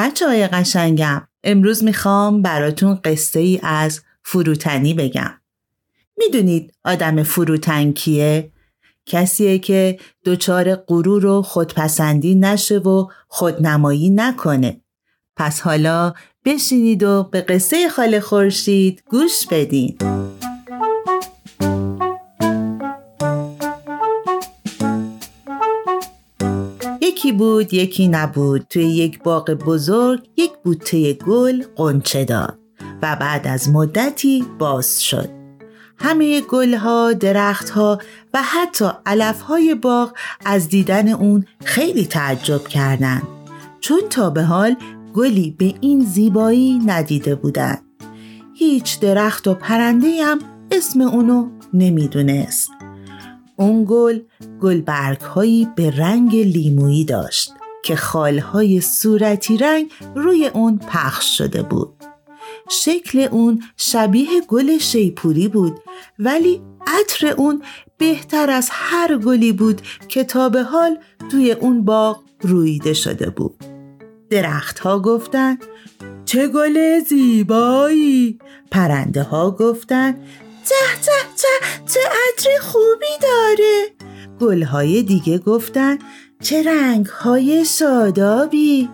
بچه های قشنگم امروز می‌خوام براتون قصه ای از فروتنی بگم. می‌دونید آدم فروتن کیه؟ کسیه که دچار غرور و خودپسندی نشه و خودنمایی نکنه. پس حالا بشینید و به قصه خاله خورشید گوش بدین. یکی بود یکی نبود توی یک باغ بزرگ یک بوته گل قنچه داد و بعد از مدتی باز شد همه گلها، درختها و حتی علفهای باغ از دیدن اون خیلی تعجب کردند چون تا به حال گلی به این زیبایی ندیده بودند. هیچ درخت و پرنده هم اسم اونو نمی‌دونست. اون گل گلبرگ هایی به رنگ لیمویی داشت که خالهای صورتی رنگ روی اون پخش شده بود. شکل اون شبیه گل شیپوری بود ولی عطر اون بهتر از هر گلی بود که تا به حال توی اون باغ رویده شده بود. درختها گفتن چه گل زیبایی پرنده ها گفتن ته ته ته چه عطر خوبی داره. گلهای دیگه گفتن چه رنگ های شادابی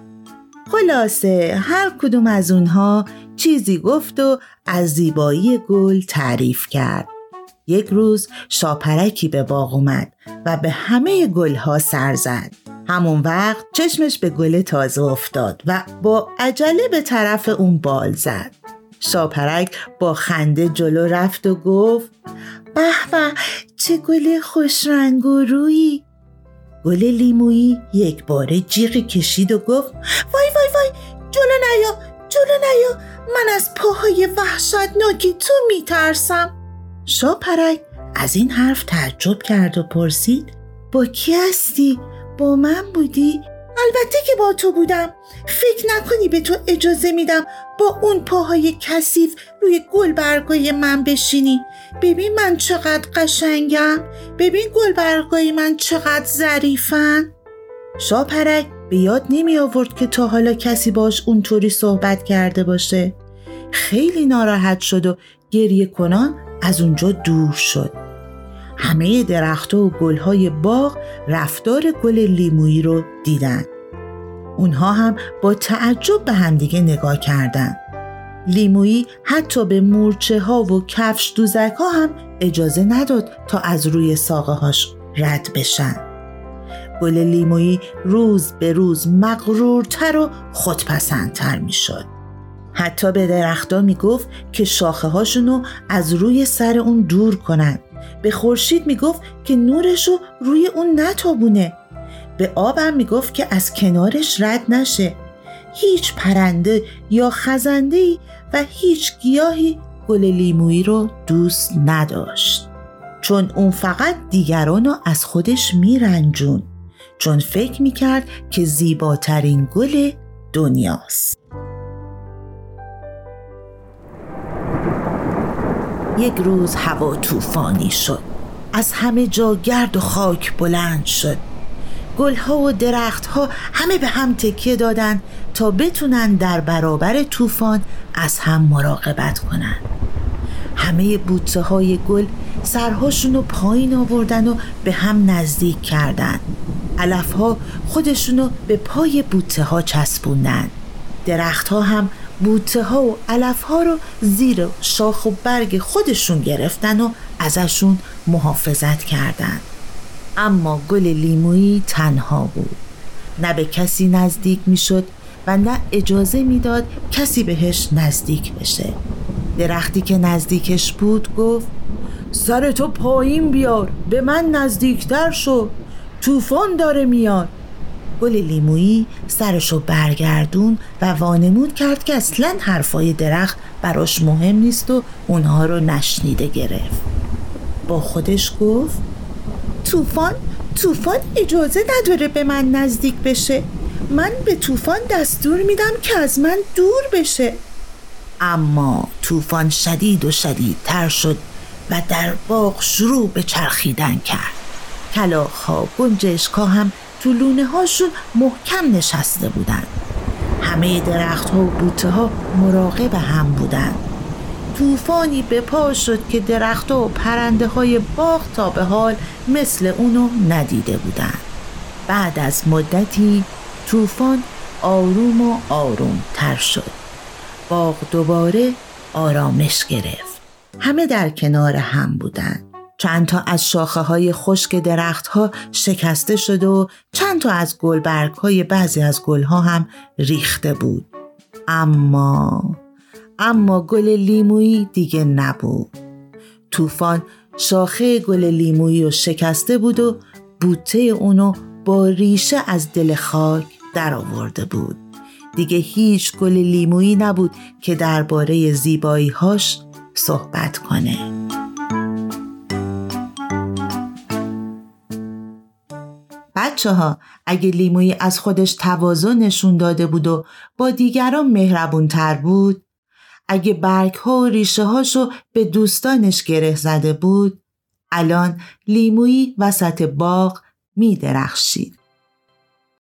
خلاصه هر کدوم از اونها چیزی گفت و از زیبایی گل تعریف کرد. یک روز شاپرکی به باغ اومد و به همه گلها سر زد. همون وقت چشمش به گل تازه افتاد و با عجله به طرف اون بال زد. شاپرک با خنده جلو رفت و گفت به به چه گل خوش رنگ و روی. گل لیمویی یک باره جیغی کشید و گفت وای وای وای جلو نیا جلو نیا من از پاهای وحشتناکی تو میترسم. شاپرک از این حرف تعجب کرد و پرسید با کی هستی؟ با من بودی؟ البته که با تو بودم. فکر نکنی به تو اجازه میدم با اون پاهای کثیف روی گل برگای من بشینی. ببین من چقدر قشنگم. ببین گل برگای من چقدر ظریفن. شاپرک به یاد نمی آورد که تا حالا کسی باش اونطوری صحبت کرده باشه. خیلی ناراحت شد و گریه کنان از اونجا دور شد. همه درختها و گلهای باغ رفتار گل لیمویی رو دیدن. اونها هم با تعجب به همدیگه نگاه کردند. لیمویی حتی به مورچه ها و کفش دوزک ها هم اجازه نداد تا از روی ساقه هاش رد بشن. گل لیمویی روز به روز مغرورتر و خودپسندتر می شد. حتی به درختها می گفت که شاخه هاشونو از روی سر اون دور کنند به خورشید می‌گفت که نورشو روی اون نتابونه. به آبم می‌گفت که از کنارش رد نشه. هیچ پرنده یا خزنده و هیچ گیاهی گل لیمویی رو دوست نداشت. چون اون فقط دیگران رو از خودش میرنجون. چون فکر می‌کرد که زیباترین گل دنیاست. یک روز هوا طوفانی شد. از همه جا گرد و خاک بلند شد. گلها و درختها همه به هم تکیه دادن تا بتونن در برابر طوفان از هم مراقبت کنن. همه بوته های گل سرهاشون رو پایین آوردن و به هم نزدیک کردن. علف ها خودشونو به پای بوته ها چسبوندن. درختها هم بوته ها و علف ها رو زیر شاخ و برگ خودشون گرفتن و ازشون محافظت کردند. اما گل لیمویی تنها بود. نه به کسی نزدیک می‌شد و نه اجازه می‌داد کسی بهش نزدیک بشه. درختی که نزدیکش بود گفت سر تو پایین بیار به من نزدیکتر شو طوفان داره میاد. گل لیمویی سرشو برگردون و وانمود کرد که اصلا حرفای درخت براش مهم نیست و اونها رو نشنیده گرفت. با خودش گفت طوفان طوفان اجازه نداره به من نزدیک بشه. من به طوفان دستور میدم که از من دور بشه. اما طوفان شدید و شدیدتر شد و در باغ شروع به چرخیدن کرد. کلاخ ها گنجشک هم تو لونه هاشون محکم نشسته بودن همه درخت ها و بوته ها مراقب هم بودند. طوفانی به پا شد که درختها و پرنده های باغ تا به حال مثل اونو ندیده بودند. بعد از مدتی طوفان آروم و آروم تر شد. باغ دوباره آرامش گرفت. همه در کنار هم بودند. چند تا از شاخه های خشک درختها شکسته شد و چند تا از گلبرگ های بعضی از گلها هم ریخته بود. اما اما گل لیمویی دیگه نبود. طوفان شاخه گل لیمویی رو شکسته بود و بوته اونو با ریشه از دل خاک در آورده بود. دیگه هیچ گل لیمویی نبود که درباره زیباییهاش صحبت کنه. بچه ها اگه لیمویی از خودش توازن نشون داده بود و با دیگران مهربون تر بود اگه برگ ها و ریشه هاشو به دوستانش گره زده بود الان لیمویی وسط باغ می درخشید.